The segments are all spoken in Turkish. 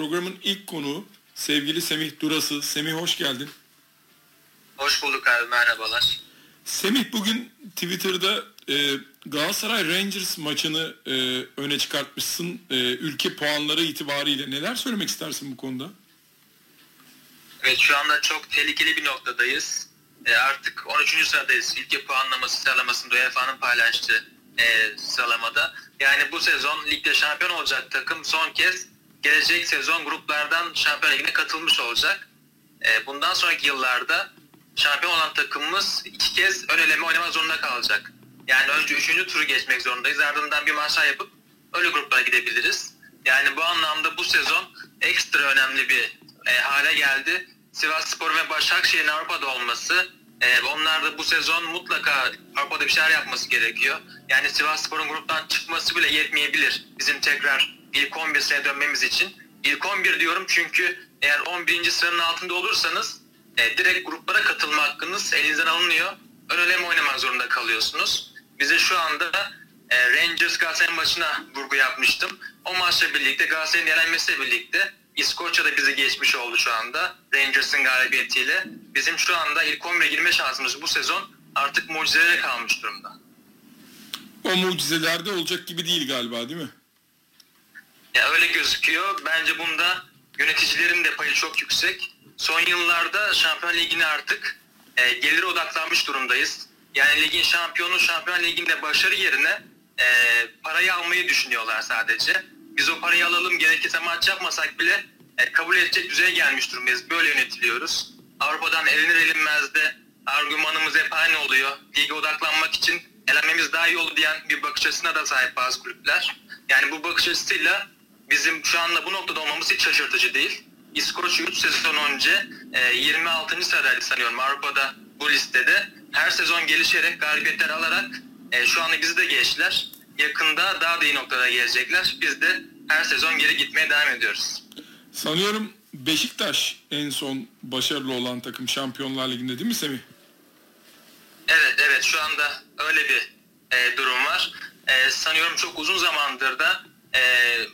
programın ilk konuğu sevgili Semih Durası. Semih hoş geldin. Hoş bulduk abi merhabalar. Semih bugün Twitter'da e, Galatasaray Rangers maçını e, öne çıkartmışsın. E, ülke puanları itibariyle neler söylemek istersin bu konuda? Evet şu anda çok tehlikeli bir noktadayız. E, artık 13. sıradayız. Ülke puanlaması sıralamasında UEFA'nın paylaştığı e, sıralamada. Yani bu sezon ligde şampiyon olacak takım son kez gelecek sezon gruplardan şampiyon ligine katılmış olacak. E, bundan sonraki yıllarda şampiyon olan takımımız iki kez ön eleme oynamak zorunda kalacak. Yani önce üçüncü turu geçmek zorundayız. Ardından bir maçlar yapıp öyle gruplara gidebiliriz. Yani bu anlamda bu sezon ekstra önemli bir e, hale geldi. Sivas Spor ve Başakşehir'in Avrupa'da olması e, onlar da bu sezon mutlaka Avrupa'da bir şeyler yapması gerekiyor. Yani Sivas Spor'un gruptan çıkması bile yetmeyebilir bizim tekrar ilk 11 sene dönmemiz için. İlk 11 diyorum çünkü eğer 11. sıranın altında olursanız e, direkt gruplara katılma hakkınız elinizden alınıyor. Ön eleme oynamak zorunda kalıyorsunuz. Bize şu anda e, Rangers Galatasaray maçına vurgu yapmıştım. O maçla birlikte Galatasaray'ın elenmesiyle birlikte İskoçya da bizi geçmiş oldu şu anda Rangers'ın galibiyetiyle. Bizim şu anda ilk 11'e girme şansımız bu sezon artık mucizelere kalmış durumda. O mucizelerde olacak gibi değil galiba değil mi? Ya öyle gözüküyor. Bence bunda yöneticilerin de payı çok yüksek. Son yıllarda Şampiyon Ligi'ne artık e, gelir odaklanmış durumdayız. Yani ligin şampiyonu Şampiyon Ligi'nde başarı yerine e, parayı almayı düşünüyorlar sadece. Biz o parayı alalım gerekirse maç yapmasak bile e, kabul edecek düzeye gelmiş durumdayız. Böyle yönetiliyoruz. Avrupa'dan elinir elinmez de argümanımız hep aynı oluyor. Lige odaklanmak için elenmemiz daha iyi olur diyen bir bakış açısına da sahip bazı kulüpler. Yani bu bakış açısıyla bizim şu anda bu noktada olmamız hiç şaşırtıcı değil. İskoçya 3 sezon önce e, 26. sıradaydı sanıyorum Avrupa'da bu listede. Her sezon gelişerek galibiyetler alarak e, şu anda bizi de geçtiler. Yakında daha da iyi noktada gelecekler. Biz de her sezon geri gitmeye devam ediyoruz. Sanıyorum Beşiktaş en son başarılı olan takım Şampiyonlar Ligi'nde değil mi Semih? Evet evet şu anda öyle bir e, durum var. E, sanıyorum çok uzun zamandır da e,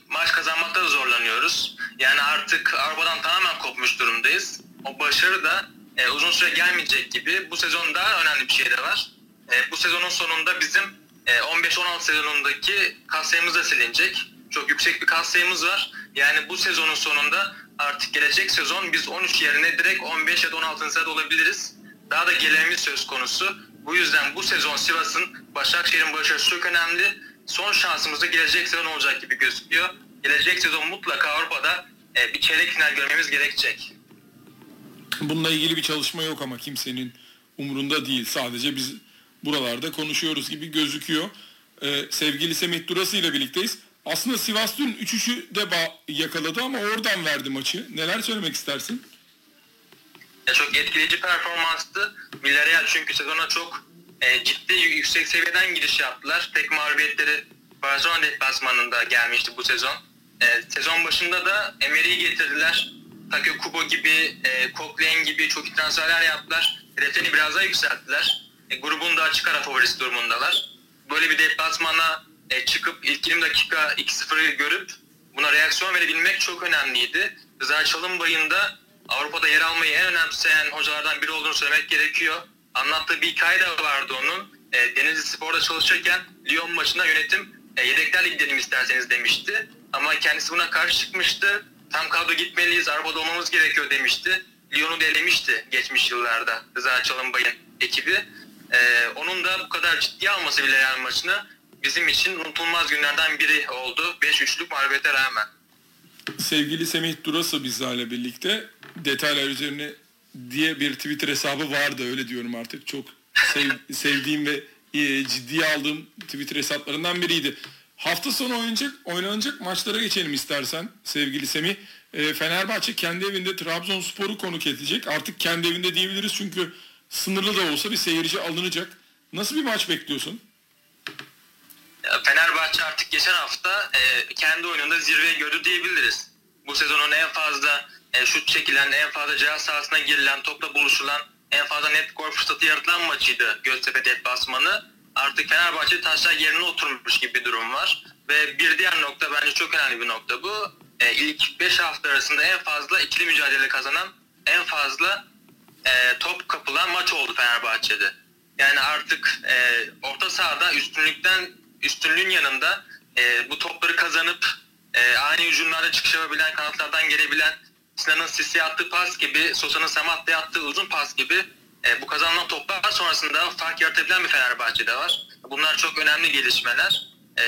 maç kazanmakta da zorlanıyoruz. Yani artık Avrupa'dan tamamen kopmuş durumdayız. O başarı da e, uzun süre gelmeyecek gibi. Bu sezon daha önemli bir şey de var. E, bu sezonun sonunda bizim e, 15-16 sezonundaki kas sayımız da silinecek. Çok yüksek bir kas sayımız var. Yani bu sezonun sonunda artık gelecek sezon biz 13 yerine direkt 15 ya da 16. sırada olabiliriz. Daha da gelememiz söz konusu. Bu yüzden bu sezon Sivas'ın Başakşehir'in başarısı çok önemli. Son şansımız da gelecek sezon olacak gibi gözüküyor. Gelecek sezon mutlaka Avrupa'da e, bir çeyrek final görmemiz gerekecek. Bununla ilgili bir çalışma yok ama kimsenin umurunda değil. Sadece biz buralarda konuşuyoruz gibi gözüküyor. Ee, sevgili Semih Durası ile birlikteyiz. Aslında Sivas dün 3-3'ü de yakaladı ama oradan verdi maçı. Neler söylemek istersin? Ya çok etkileyici performanstı. Villarreal çünkü sezona çok e, ciddi yüksek seviyeden giriş yaptılar. Tek mağlubiyetleri Barcelona deplasmanında gelmişti bu sezon. E, sezon başında da Emery'i getirdiler. Takio Kubo gibi, e, Coquelin gibi çok iyi transferler yaptılar. Hedeflerini biraz daha yükselttiler. E, grubun da açık ara favorisi durumundalar. Böyle bir deplasmana e, çıkıp ilk 20 dakika 2-0'ı görüp buna reaksiyon verebilmek çok önemliydi. Rıza Çalınbay'ın da Avrupa'da yer almayı en önemseyen hocalardan biri olduğunu söylemek gerekiyor. Anlattığı bir hikaye de vardı onun. E, Denizli Spor'da çalışırken Lyon maçında yönetim e, yedeklerle gidelim isterseniz demişti. Ama kendisi buna karşı çıkmıştı. Tam kadro gitmeliyiz, arabada olmamız gerekiyor demişti. Lyon'u da elemişti geçmiş yıllarda Rıza Çalınbay'ın ekibi. E, onun da bu kadar ciddiye alması bile yani maçını bizim için unutulmaz günlerden biri oldu. 5-3'lük mağlubiyete rağmen. Sevgili Semih Durası bizlerle birlikte detaylar üzerine diye bir Twitter hesabı vardı öyle diyorum artık. Çok sev, sevdiğim ve e, ciddiye aldığım Twitter hesaplarından biriydi. Hafta sonu oynanacak, oynanacak maçlara geçelim istersen sevgili Semih. E, Fenerbahçe kendi evinde Trabzonspor'u konuk edecek. Artık kendi evinde diyebiliriz çünkü sınırlı da olsa bir seyirci alınacak. Nasıl bir maç bekliyorsun? Fenerbahçe artık geçen hafta e, kendi oyununda zirveye gördü diyebiliriz. Bu sezonun en fazla e, şut çekilen, en fazla cihaz sahasına girilen, topla buluşulan, en fazla net gol fırsatı yaratılan maçıydı Göztepe deplasmanı. Artık Fenerbahçe taşlar yerine oturmuş gibi bir durum var. Ve bir diğer nokta bence çok önemli bir nokta bu. e, ilk 5 hafta arasında en fazla ikili mücadele kazanan, en fazla e, top kapılan maç oldu Fenerbahçe'de. Yani artık e, orta sahada üstünlükten üstünlüğün yanında e, bu topları kazanıp e, ani hücumlarda çıkış yapabilen, kanatlardan gelebilen Sinan'ın Sisi attığı pas gibi, Sosa'nın Samatta'ya attığı uzun pas gibi e, bu kazanılan toplar sonrasında fark yaratabilen bir Fenerbahçe'de var. Bunlar çok önemli gelişmeler. E,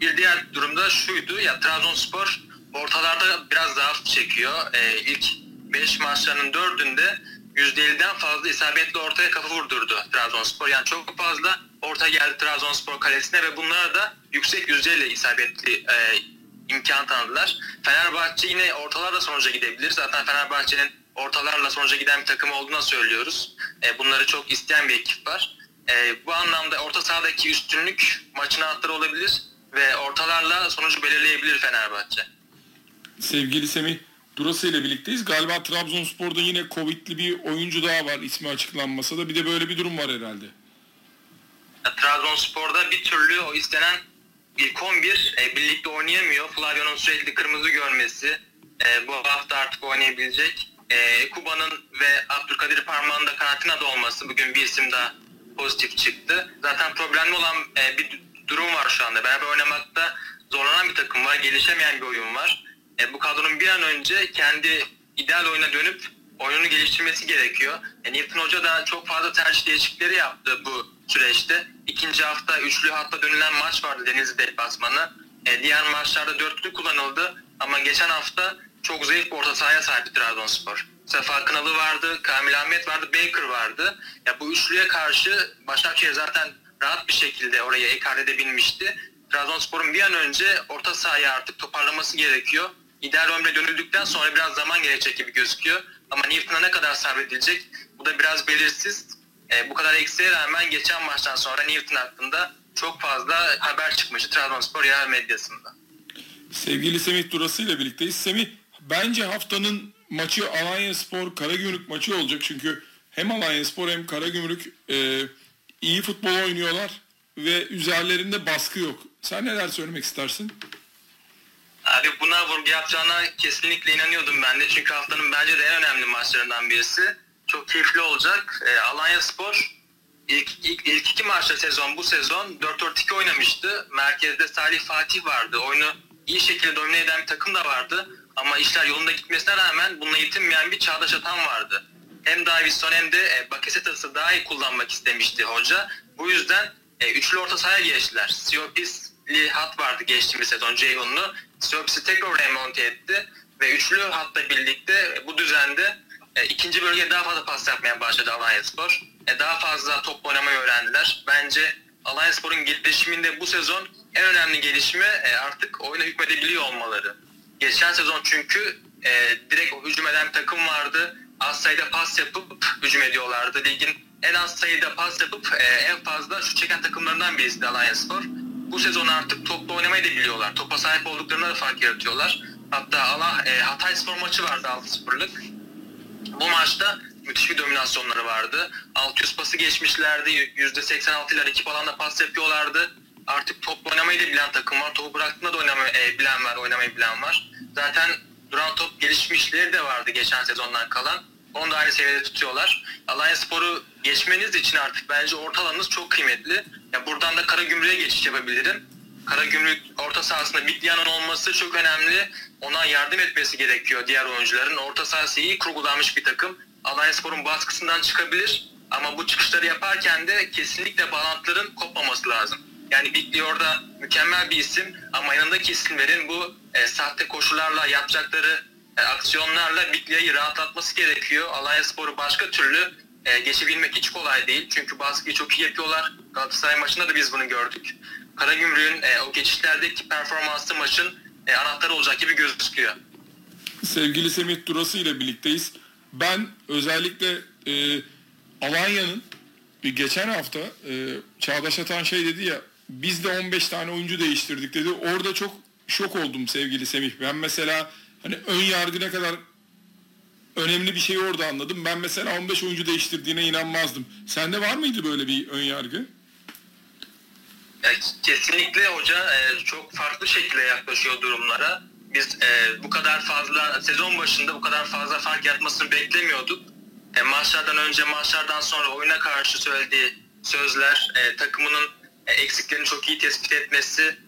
bir diğer durumda şuydu ya Trabzonspor ortalarda biraz zaaf çekiyor. E, ilk 5 maçlarının 4'ünde %50'den fazla isabetli ortaya kafa vurdurdu Trabzonspor. Yani çok fazla orta geldi Trabzonspor kalesine ve bunlara da yüksek yüzdeyle isabetli e, imkan tanıdılar. Fenerbahçe yine ortalarla sonuca gidebilir. Zaten Fenerbahçe'nin ortalarla sonuca giden bir takım olduğuna söylüyoruz. E, bunları çok isteyen bir ekip var. E, bu anlamda orta sahadaki üstünlük maçın anahtarı olabilir ve ortalarla sonucu belirleyebilir Fenerbahçe. Sevgili Semih Durası ile birlikteyiz. Galiba Trabzonspor'da yine Covid'li bir oyuncu daha var ismi açıklanmasa da bir de böyle bir durum var herhalde. Ya, Trabzonspor'da bir türlü o istenen ilk 11 e, birlikte oynayamıyor. Flavio'nun sürekli kırmızı görmesi e, bu hafta artık oynayabilecek. E, Kuba'nın ve Abdülkadir Parmağ'ın da karantinada olması bugün bir isim daha pozitif çıktı. Zaten problemli olan e, bir durum var şu anda. Beraber oynamakta zorlanan bir takım var, gelişemeyen bir oyun var. E, bu kadronun bir an önce kendi ideal oyuna dönüp oyununu geliştirmesi gerekiyor. E, Newton Hoca da çok fazla tercih değişiklikleri yaptı bu süreçte. İkinci hafta üçlü hatta dönülen maç vardı Denizli deplasmanı. E, diğer maçlarda dörtlü kullanıldı ama geçen hafta çok zayıf bir orta sahaya sahipti Trabzonspor. Sefa Kınalı vardı, Kamil Ahmet vardı, Baker vardı. Ya bu üçlüye karşı Başakşehir zaten rahat bir şekilde oraya ekart edebilmişti. Trabzonspor'un bir an önce orta sahaya artık toparlaması gerekiyor. İdeal ömre dönüldükten sonra biraz zaman gerekecek gibi gözüküyor. Ama Newton'a ne kadar sabredilecek bu da biraz belirsiz. E, bu kadar eksiğe rağmen geçen maçtan sonra Newton hakkında çok fazla haber çıkmıştı Trabzonspor yerel medyasında. Sevgili Semih Durası ile birlikteyiz. Semih bence haftanın maçı Alanya Spor Karagümrük maçı olacak. Çünkü hem Alanya Spor hem Karagümrük e, iyi futbol oynuyorlar ve üzerlerinde baskı yok. Sen neler söylemek istersin? Abi buna vurgu yapacağına kesinlikle inanıyordum ben de. Çünkü haftanın bence de en önemli maçlarından birisi. Çok keyifli olacak. E, Alanya Spor ilk, ilk, ilk iki maçta sezon bu sezon 4-4-2 oynamıştı. Merkezde Salih Fatih vardı. Oyunu iyi şekilde domine eden bir takım da vardı. Ama işler yolunda gitmesine rağmen bununla yetinmeyen bir Çağdaş Atan vardı. Hem Davison hem de e, Bakasetas'ı daha iyi kullanmak istemişti hoca. Bu yüzden e, üçlü orta sahaya geçtiler. Siopis'li hat vardı geçtiğimiz sezon Ceyhunlu. Siopis'i tekrar oraya monte etti. Ve üçlü hatla birlikte e, bu düzende e, ikinci bölgeye daha fazla pas yapmaya başladı Alanya Spor. E, daha fazla top oynamayı öğrendiler. Bence Alanya Spor'un gelişiminde bu sezon en önemli gelişme e, artık oyuna hükmedebiliyor olmaları. Geçen sezon çünkü e, direkt hücum eden takım vardı. Az sayıda pas yapıp hücum ediyorlardı. Ligin en az sayıda pas yapıp e, en fazla şu çeken takımlarından birisi Alanya Spor. Bu sezon artık topla oynamayı da biliyorlar. Topa sahip olduklarında da fark yaratıyorlar. Hatta Allah e, Hatay Spor maçı vardı 6-0'lık. Bu maçta müthiş bir dominasyonları vardı. 600 pası geçmişlerdi. %86 ile rakip alanda pas yapıyorlardı. Artık top oynamayı da bilen takım var. Topu bıraktığında da oynamayı e, bilen var, oynamayı bilen var. Zaten duran top gelişmişleri de vardı geçen sezondan kalan. Onu da aynı seviyede tutuyorlar. Alanya Spor'u geçmeniz için artık bence ortalanınız çok kıymetli. Ya buradan da Karagümrük'e geçiş yapabilirim. Karagümrük orta sahasında Bidyan'ın olması çok önemli. Ona yardım etmesi gerekiyor diğer oyuncuların. Orta sahası iyi kurgulanmış bir takım. Alanya Spor'un baskısından çıkabilir. Ama bu çıkışları yaparken de kesinlikle bağlantıların kopmaması lazım. Yani Bigli orada mükemmel bir isim ama yanındaki isimlerin bu e, sahte koşularla yapacakları e, aksiyonlarla Bigli'yi rahatlatması gerekiyor. Alanya Spor'u başka türlü e, geçebilmek hiç kolay değil. Çünkü baskıyı çok iyi yapıyorlar. Galatasaray maçında da biz bunu gördük. Karagümrük'ün e, o geçişlerdeki performansı maçın e, anahtarı olacak gibi gözüküyor. Sevgili Semih Durası ile birlikteyiz. Ben özellikle e, Alanya'nın bir geçen hafta e, Çağdaş Atan şey dedi ya biz de 15 tane oyuncu değiştirdik dedi. Orada çok şok oldum sevgili Semih. Ben mesela hani ön yargı ne kadar önemli bir şey orada anladım. Ben mesela 15 oyuncu değiştirdiğine inanmazdım. Sende var mıydı böyle bir ön yargı? Kesinlikle hoca e, çok farklı şekilde yaklaşıyor durumlara. biz e, bu kadar fazla sezon başında bu kadar fazla fark yaratmasını beklemiyorduk. E, maçlardan önce maçlardan sonra oyuna karşı söylediği sözler, takımının eksiklerini çok iyi tespit etmesi,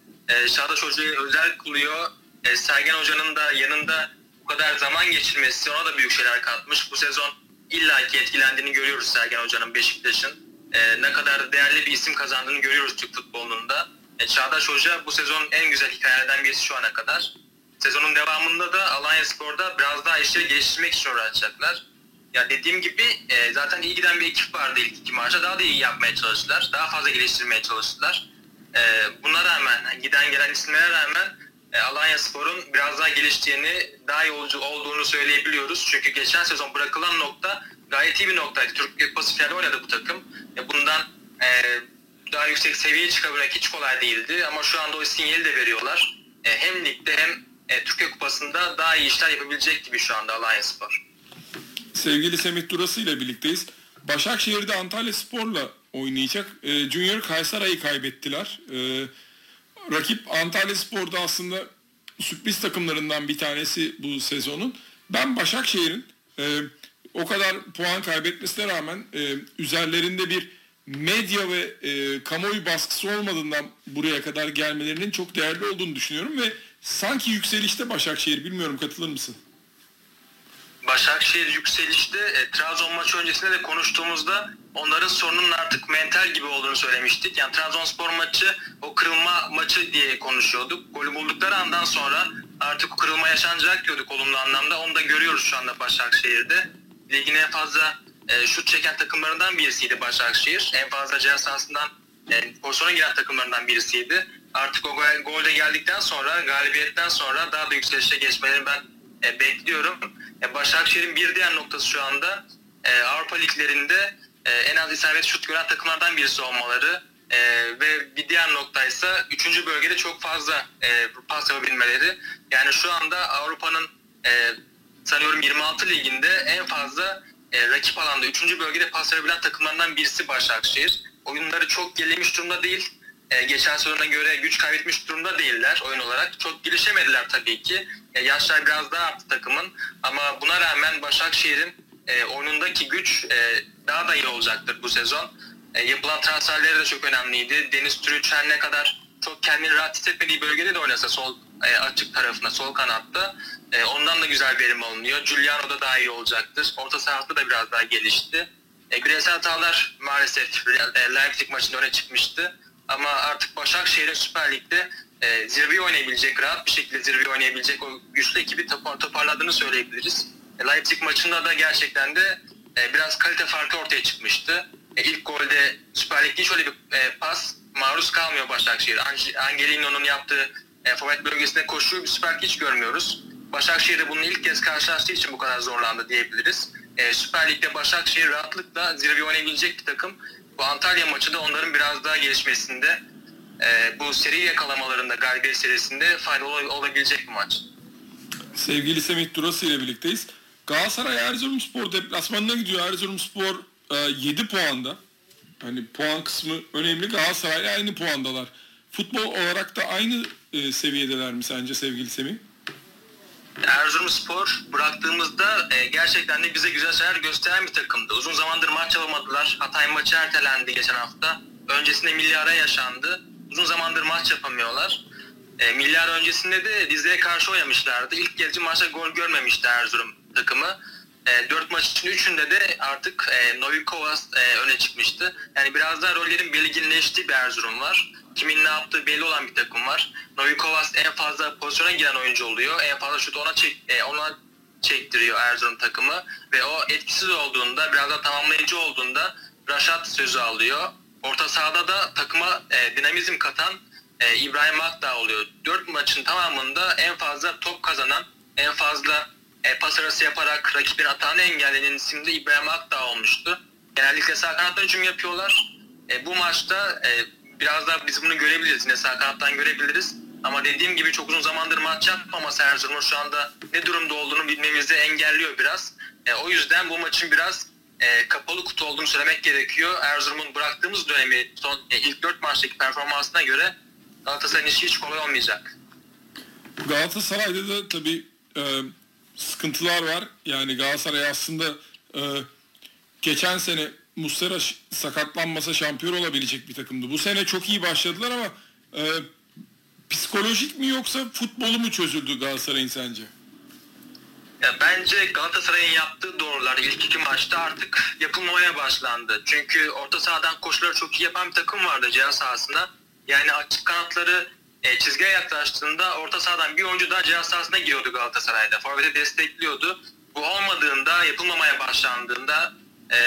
Çağdaş Hoca'yı özel kılıyor. Sergen Hoca'nın da yanında bu kadar zaman geçirmesi ona da büyük şeyler katmış. Bu sezon illaki etkilendiğini görüyoruz Sergen Hoca'nın Beşiktaş'ın. E, ne kadar değerli bir isim kazandığını görüyoruz Türk futbolunun da. E, Çağdaş Hoca bu sezonun en güzel hikayelerden birisi şu ana kadar. Sezonun devamında da Alanya Spor'da biraz daha işleri geliştirmek için uğraşacaklar. Ya dediğim gibi e, zaten iyi giden bir ekip vardı ilk iki maçta. Daha da iyi yapmaya çalıştılar. Daha fazla geliştirmeye çalıştılar. E, buna rağmen, giden gelen isimlere rağmen e, Alanya Spor'un biraz daha geliştiğini, daha iyi olduğunu söyleyebiliyoruz. Çünkü geçen sezon bırakılan nokta gayet iyi bir noktaydı. Türkiye Kupası finali oynadı bu takım. E, bundan e, daha yüksek seviyeye çıkabilmek hiç kolay değildi. Ama şu anda o sinyali de veriyorlar. E, hem ligde hem e, Türkiye Kupası'nda daha iyi işler yapabilecek gibi şu anda Alanya Spor. Sevgili Semih Durası ile birlikteyiz. Başakşehir'de Antalya Spor'la oynayacak. E, Junior Kaysaray'ı kaybettiler. E, rakip Antalya Spor'da aslında sürpriz takımlarından bir tanesi bu sezonun. Ben Başakşehir'in e, o kadar puan kaybetmesine rağmen e, üzerlerinde bir medya ve e, kamuoyu baskısı olmadığından buraya kadar gelmelerinin çok değerli olduğunu düşünüyorum ve sanki yükselişte Başakşehir bilmiyorum katılır mısın? Başakşehir yükselişte e, Trabzon maçı öncesinde de konuştuğumuzda onların sorunun artık mental gibi olduğunu söylemiştik. Yani Trabzonspor maçı o kırılma maçı diye konuşuyorduk. Golü buldukları andan sonra artık kırılma yaşanacak diyorduk olumlu anlamda. Onu da görüyoruz şu anda Başakşehir'de. Ligin en fazla e, şut çeken takımlarından birisiydi Başakşehir. En fazla ceza sahasından e, pozisyona giren takımlarından birisiydi. Artık o gol, golde geldikten sonra, galibiyetten sonra daha da yükselişe geçmelerini ben e, bekliyorum. E, Başakşehir'in bir diğer noktası şu anda e, Avrupa liglerinde e, en az isabet şut gören takımlardan birisi olmaları e, ve bir diğer nokta ise 3. bölgede çok fazla e, pas yapabilmeleri. Yani şu anda Avrupa'nın e, sanıyorum 26 liginde en fazla e, rakip alanda 3. bölgede pas verebilen takımlardan birisi Başakşehir. Oyunları çok gerilemiş durumda değil. E, geçen sezona göre güç kaybetmiş durumda değiller oyun olarak. Çok gelişemediler tabii ki. E, yaşlar biraz daha arttı takımın. Ama buna rağmen Başakşehir'in e, oyunundaki güç e, daha da iyi olacaktır bu sezon. E, yapılan transferleri de çok önemliydi. Deniz Türüç her ne kadar çok kendini rahat hissetmediği bölgede de oynasa sol e, açık tarafına, sol kanatta e, ondan da güzel verim alınıyor. Giuliano da daha iyi olacaktır. Orta sahada da biraz daha gelişti. E, bireysel hatalar maalesef e, Leipzig maçında öne çıkmıştı. Ama artık Başakşehir'in Süper Lig'de e, zirveyi oynayabilecek, rahat bir şekilde zirveyi oynayabilecek o güçlü ekibi toparladığını söyleyebiliriz. E, Leipzig maçında da gerçekten de e, biraz kalite farkı ortaya çıkmıştı. E, ilk golde Süper Lig'de şöyle bir e, pas maruz kalmıyor Başakşehir. Angelino'nun yaptığı e, forvet bölgesinde koşuyor bir Süper hiç görmüyoruz. Başakşehir'de bunun ilk kez karşılaştığı için bu kadar zorlandı diyebiliriz. E, Süper Lig'de Başakşehir rahatlıkla zirve oynayabilecek bir takım. Bu Antalya maçı da onların biraz daha gelişmesinde e, bu seri yakalamalarında galibiyet serisinde faydalı olabilecek bir maç. Sevgili Semih Durası ile birlikteyiz. Galatasaray Erzurumspor deplasmanına gidiyor. Erzurumspor e, 7 puanda. Hani puan kısmı önemli. Galatasaray aynı puandalar. Futbol olarak da aynı e, seviyedeler mi sence sevgili Semih? Erzurumspor bıraktığımızda e, gerçekten de bize güzel şeyler gösteren bir takımdı. Uzun zamandır maç yapamadılar. Hatay maçı ertelendi geçen hafta. Öncesinde milli ara yaşandı. Uzun zamandır maç yapamıyorlar. E, milli öncesinde de Rize'ye karşı oynamışlardı. İlk gelici maçta gol görmemişti Erzurum takımı. E, 4 maçın üçünde de artık e, Novikovas e, öne çıkmıştı. Yani biraz daha rollerin belirginleştiği bir Erzurum var kimin ne yaptığı belli olan bir takım var. Novikovas en fazla pozisyona giren oyuncu oluyor. En fazla şut ona çek, e, ona çektiriyor Erzurum takımı ve o etkisiz olduğunda biraz da tamamlayıcı olduğunda Raşat sözü alıyor. Orta sahada da takıma e, dinamizm katan e, İbrahim Akdağ oluyor. Dört maçın tamamında en fazla top kazanan, en fazla e, pas arası yaparak rakibin atağını engelleyen isim de İbrahim Akdağ olmuştu. Genellikle sağ kanatta hücum yapıyorlar. E, bu maçta e, biraz daha biz bunu görebiliriz. Yine sağ kanattan görebiliriz. Ama dediğim gibi çok uzun zamandır maç yapmaması Erzurum'un şu anda ne durumda olduğunu bilmemizi engelliyor biraz. E, o yüzden bu maçın biraz e, kapalı kutu olduğunu söylemek gerekiyor. Erzurum'un bıraktığımız dönemi son e, ilk dört maçtaki performansına göre Galatasaray'ın işi hiç kolay olmayacak. Galatasaray'da da tabii e, sıkıntılar var. Yani Galatasaray aslında e, geçen sene Muslera sakatlanmasa şampiyon olabilecek bir takımdı. Bu sene çok iyi başladılar ama e, psikolojik mi yoksa futbolu mu çözüldü Galatasaray'ın sence? Ya bence Galatasaray'ın yaptığı doğrular ilk iki maçta artık yapılmaya başlandı. Çünkü orta sahadan koşuları çok iyi yapan bir takım vardı cihaz sahasında. Yani açık kanatları e, çizgiye yaklaştığında orta sahadan bir oyuncu daha cihaz sahasına giriyordu Galatasaray'da. Forvet'e destekliyordu. Bu olmadığında, yapılmamaya başlandığında e,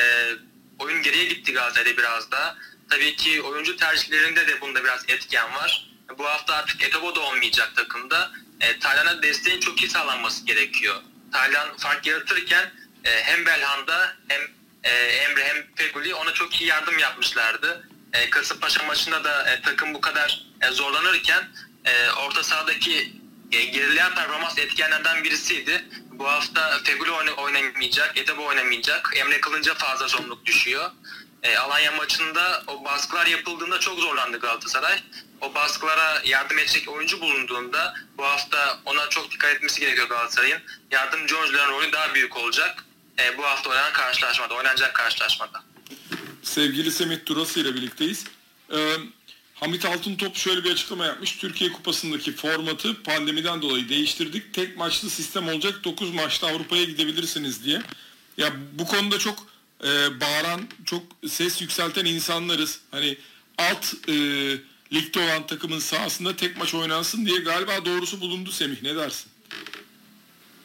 oyun geriye gitti Galatasaray'da biraz da. Tabii ki oyuncu tercihlerinde de bunda biraz etken var. Bu hafta artık Etobo da olmayacak takımda. E, Taylan'a desteğin çok iyi sağlanması gerekiyor. Taylan fark yaratırken e, hem Belhanda hem e, Emre hem Feguli ona çok iyi yardım yapmışlardı. E, Kasımpaşa maçında da e, takım bu kadar e, zorlanırken e, orta sahadaki e, gerileyen performans etkenlerden birisiydi. Bu hafta Feguli oynamayacak, Etebo oynamayacak. Emre Kılınca fazla sorumluluk düşüyor. E, Alanya maçında o baskılar yapıldığında çok zorlandı Galatasaray. O baskılara yardım edecek oyuncu bulunduğunda bu hafta ona çok dikkat etmesi gerekiyor Galatasaray'ın. Yardımcı oyuncuların rolü daha büyük olacak. E, bu hafta oynanan karşılaşmada, oynanacak karşılaşmada. Sevgili Semih Durası ile birlikteyiz. Ee, Hamit Altıntop şöyle bir açıklama yapmış. Türkiye Kupası'ndaki formatı pandemiden dolayı değiştirdik. Tek maçlı sistem olacak. 9 maçta Avrupa'ya gidebilirsiniz diye. Ya bu konuda çok e, bağıran, çok ses yükselten insanlarız. Hani alt e, ligde olan takımın sahasında tek maç oynansın diye galiba doğrusu bulundu Semih. Ne dersin?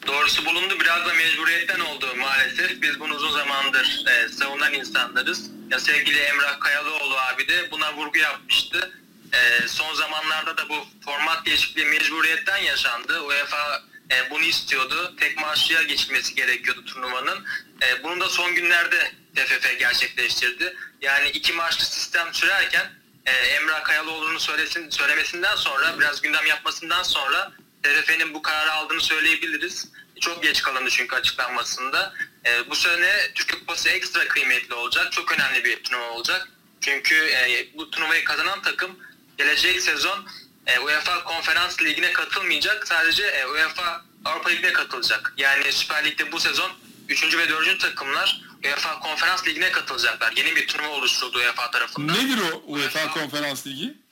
Doğrusu bulundu. Biraz da mecburiyetten oldu maalesef. Biz bunu uzun zamandır e, savunan insanlarız. Ya sevgili Emrah Kayalıoğlu abi de buna vurgu yapmıştı. E, son zamanlarda da bu format değişikliği mecburiyetten yaşandı. UEFA e, bunu istiyordu. Tek maaşlıya geçilmesi gerekiyordu turnuvanın. E, bunu da son günlerde TFF gerçekleştirdi. Yani iki maaşlı sistem sürerken e, Emrah Kayalıoğlu'nun söylesin, söylemesinden sonra biraz gündem yapmasından sonra TFF'nin bu kararı aldığını söyleyebiliriz. Çok geç kalındı çünkü açıklanmasında. E, bu sene Türkiye Kupası ekstra kıymetli olacak. Çok önemli bir turnuva olacak. Çünkü e, bu turnuvayı kazanan takım gelecek sezon e, UEFA Konferans Ligi'ne katılmayacak. Sadece e, UEFA Avrupa Ligi'ne katılacak. Yani Süper Lig'de bu sezon 3. ve 4. takımlar UEFA Konferans Ligi'ne katılacaklar. Yeni bir turnuva oluşturuldu UEFA tarafından. Nedir o UEFA, UEFA Konferans Ligi?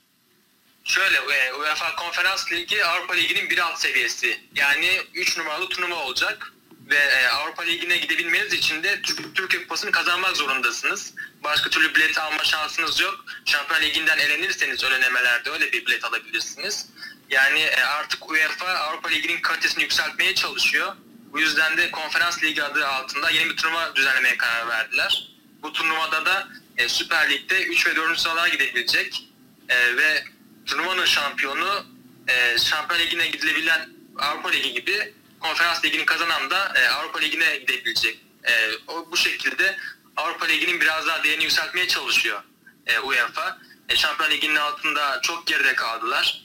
Şöyle e, UEFA Konferans Ligi Avrupa Ligi'nin bir alt seviyesi. Yani 3 numaralı turnuva olacak ve e, Avrupa Ligi'ne gidebilmeniz için de Türkiye Kupası'nı kazanmak zorundasınız. Başka türlü bilet alma şansınız yok. Şampiyon Ligi'nden elenirseniz ölenemelerde öyle bir bilet alabilirsiniz. Yani e, artık UEFA Avrupa Ligi'nin kalitesini yükseltmeye çalışıyor. Bu yüzden de Konferans Ligi adı altında yeni bir turnuva düzenlemeye karar verdiler. Bu turnuvada da Süper Lig'de 3 ve 4. sıralar gidebilecek ve turnuvanın şampiyonu e, Şampiyon Ligi'ne gidilebilen Avrupa Ligi gibi Konferans Ligi'ni kazanan da e, Avrupa Ligi'ne gidebilecek. E, o, bu şekilde Avrupa Ligi'nin biraz daha değerini yükseltmeye çalışıyor e, UEFA. E, Şampiyon Ligi'nin altında çok geride kaldılar.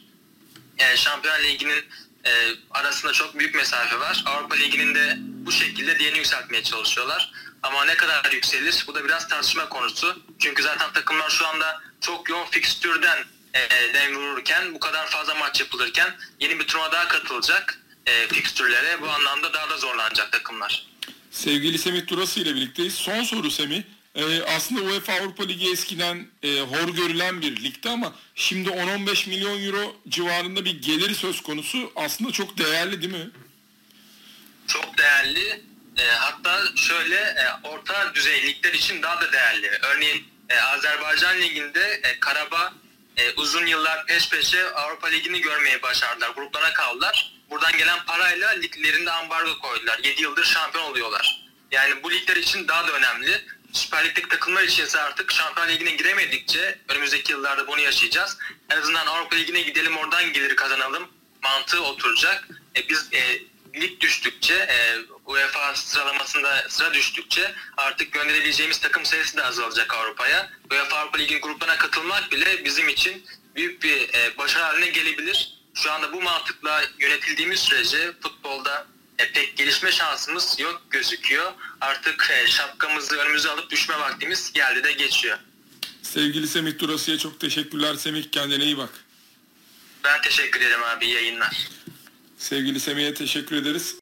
E, Şampiyon Ligi'nin e, arasında çok büyük mesafe var. Avrupa Ligi'nin de bu şekilde değerini yükseltmeye çalışıyorlar. Ama ne kadar yükselir bu da biraz tartışma konusu. Çünkü zaten takımlar şu anda çok yoğun fikstürden e, dem vururken bu kadar fazla maç yapılırken yeni bir turnuva daha katılacak e, fikstürlere. Bu anlamda daha da zorlanacak takımlar. Sevgili Semih Durası ile birlikteyiz. Son soru Semih. Ee, aslında UEFA Avrupa Ligi eskiden e, hor görülen bir ligdi ama şimdi 10-15 milyon euro civarında bir geliri söz konusu. Aslında çok değerli değil mi? Çok değerli. E, hatta şöyle e, orta düzey ligler için daha da değerli. Örneğin e, Azerbaycan Ligi'nde e, Karabağ e, uzun yıllar peş peşe Avrupa Ligi'ni görmeye başardılar. Gruplara kaldılar. Buradan gelen parayla liglerinde ambargo koydular. 7 yıldır şampiyon oluyorlar. Yani bu ligler için daha da önemli. Süper Lig'deki takımlar için ise artık Şampiyon Ligi'ne giremedikçe önümüzdeki yıllarda bunu yaşayacağız. En azından Avrupa Ligi'ne gidelim oradan gelir kazanalım mantığı oturacak. E, biz e, lig düştükçe e, UEFA sıralamasında sıra düştükçe artık gönderebileceğimiz takım sayısı da azalacak Avrupa'ya. UEFA Avrupa Ligi gruplarına katılmak bile bizim için büyük bir e, başarı haline gelebilir. Şu anda bu mantıkla yönetildiğimiz sürece futbolda e, pek gelişme şansımız yok gözüküyor. Artık e, şapkamızı önümüze alıp düşme vaktimiz geldi de geçiyor. Sevgili Semih Durası'ya çok teşekkürler. Semih kendine iyi bak. Ben teşekkür ederim abi. Yayınlar. Sevgili Semih'e teşekkür ederiz.